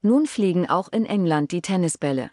Nun fliegen auch in England die Tennisbälle.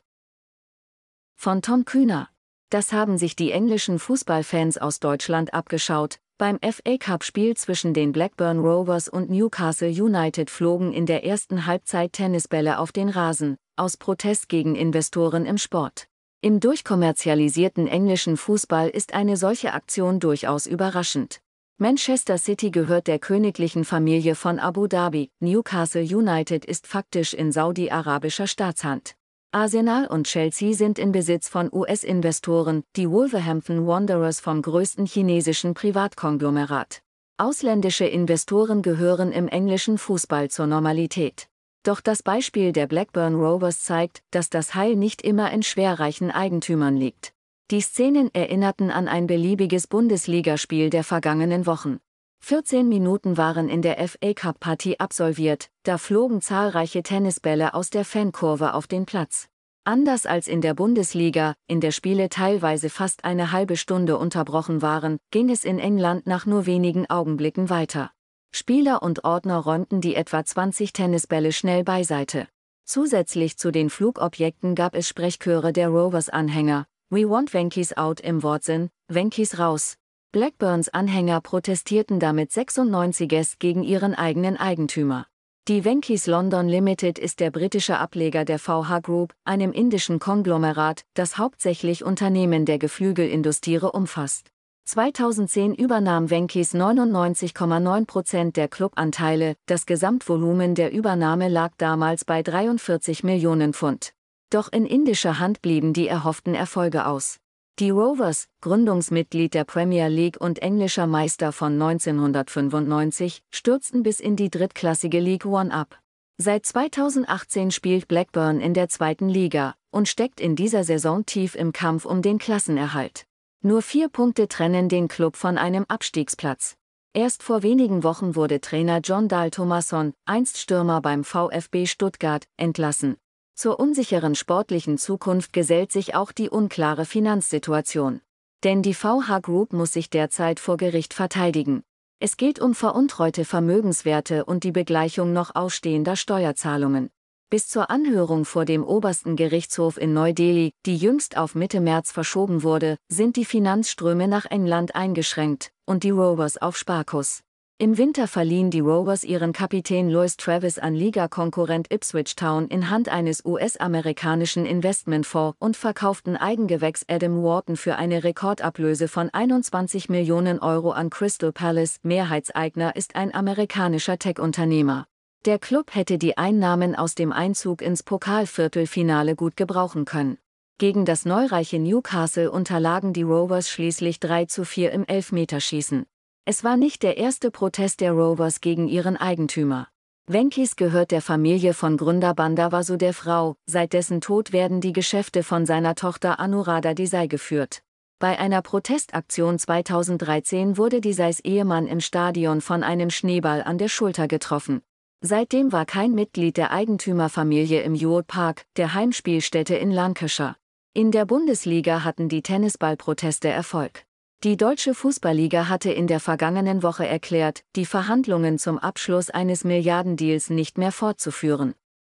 Von Tom Kühner. Das haben sich die englischen Fußballfans aus Deutschland abgeschaut. Beim FA Cup-Spiel zwischen den Blackburn Rovers und Newcastle United flogen in der ersten Halbzeit Tennisbälle auf den Rasen, aus Protest gegen Investoren im Sport. Im durchkommerzialisierten englischen Fußball ist eine solche Aktion durchaus überraschend. Manchester City gehört der königlichen Familie von Abu Dhabi, Newcastle United ist faktisch in saudi-arabischer Staatshand. Arsenal und Chelsea sind in Besitz von US-Investoren, die Wolverhampton Wanderers vom größten chinesischen Privatkonglomerat. Ausländische Investoren gehören im englischen Fußball zur Normalität. Doch das Beispiel der Blackburn Rovers zeigt, dass das Heil nicht immer in schwerreichen Eigentümern liegt. Die Szenen erinnerten an ein beliebiges Bundesligaspiel der vergangenen Wochen. 14 Minuten waren in der FA Cup-Partie absolviert, da flogen zahlreiche Tennisbälle aus der Fankurve auf den Platz. Anders als in der Bundesliga, in der Spiele teilweise fast eine halbe Stunde unterbrochen waren, ging es in England nach nur wenigen Augenblicken weiter. Spieler und Ordner räumten die etwa 20 Tennisbälle schnell beiseite. Zusätzlich zu den Flugobjekten gab es Sprechchöre der Rovers-Anhänger, We want Venkis out im Wortsinn, Venkis raus. Blackburns Anhänger protestierten damit 96es gegen ihren eigenen Eigentümer. Die Venkis London Limited ist der britische Ableger der VH Group, einem indischen Konglomerat, das hauptsächlich Unternehmen der Geflügelindustrie umfasst. 2010 übernahm Venkis 99,9% der Clubanteile, das Gesamtvolumen der Übernahme lag damals bei 43 Millionen Pfund. Doch in indischer Hand blieben die erhofften Erfolge aus. Die Rovers, Gründungsmitglied der Premier League und englischer Meister von 1995, stürzten bis in die drittklassige League One ab. Seit 2018 spielt Blackburn in der zweiten Liga und steckt in dieser Saison tief im Kampf um den Klassenerhalt. Nur vier Punkte trennen den Club von einem Abstiegsplatz. Erst vor wenigen Wochen wurde Trainer John Dahl Thomasson, einst Stürmer beim VfB Stuttgart, entlassen. Zur unsicheren sportlichen Zukunft gesellt sich auch die unklare Finanzsituation. Denn die VH Group muss sich derzeit vor Gericht verteidigen. Es geht um veruntreute Vermögenswerte und die Begleichung noch ausstehender Steuerzahlungen. Bis zur Anhörung vor dem obersten Gerichtshof in Neu-Delhi, die jüngst auf Mitte März verschoben wurde, sind die Finanzströme nach England eingeschränkt und die Rovers auf Sparkus. Im Winter verliehen die Rovers ihren Kapitän Louis Travis an Liga-Konkurrent Ipswich Town in Hand eines US-amerikanischen Investmentfonds und verkauften Eigengewächs Adam Wharton für eine Rekordablöse von 21 Millionen Euro an Crystal Palace. Mehrheitseigner ist ein amerikanischer Tech-Unternehmer. Der Club hätte die Einnahmen aus dem Einzug ins Pokalviertelfinale gut gebrauchen können. Gegen das neureiche Newcastle unterlagen die Rovers schließlich 3 zu 4 im Elfmeterschießen. Es war nicht der erste Protest der Rovers gegen ihren Eigentümer. Venkis gehört der Familie von Gründer Bandavasu der Frau, seit dessen Tod werden die Geschäfte von seiner Tochter Anuradha Desai geführt. Bei einer Protestaktion 2013 wurde Desais Ehemann im Stadion von einem Schneeball an der Schulter getroffen. Seitdem war kein Mitglied der Eigentümerfamilie im Ewart Park, der Heimspielstätte in Lancashire. In der Bundesliga hatten die Tennisballproteste Erfolg. Die Deutsche Fußballliga hatte in der vergangenen Woche erklärt, die Verhandlungen zum Abschluss eines Milliardendeals nicht mehr fortzuführen.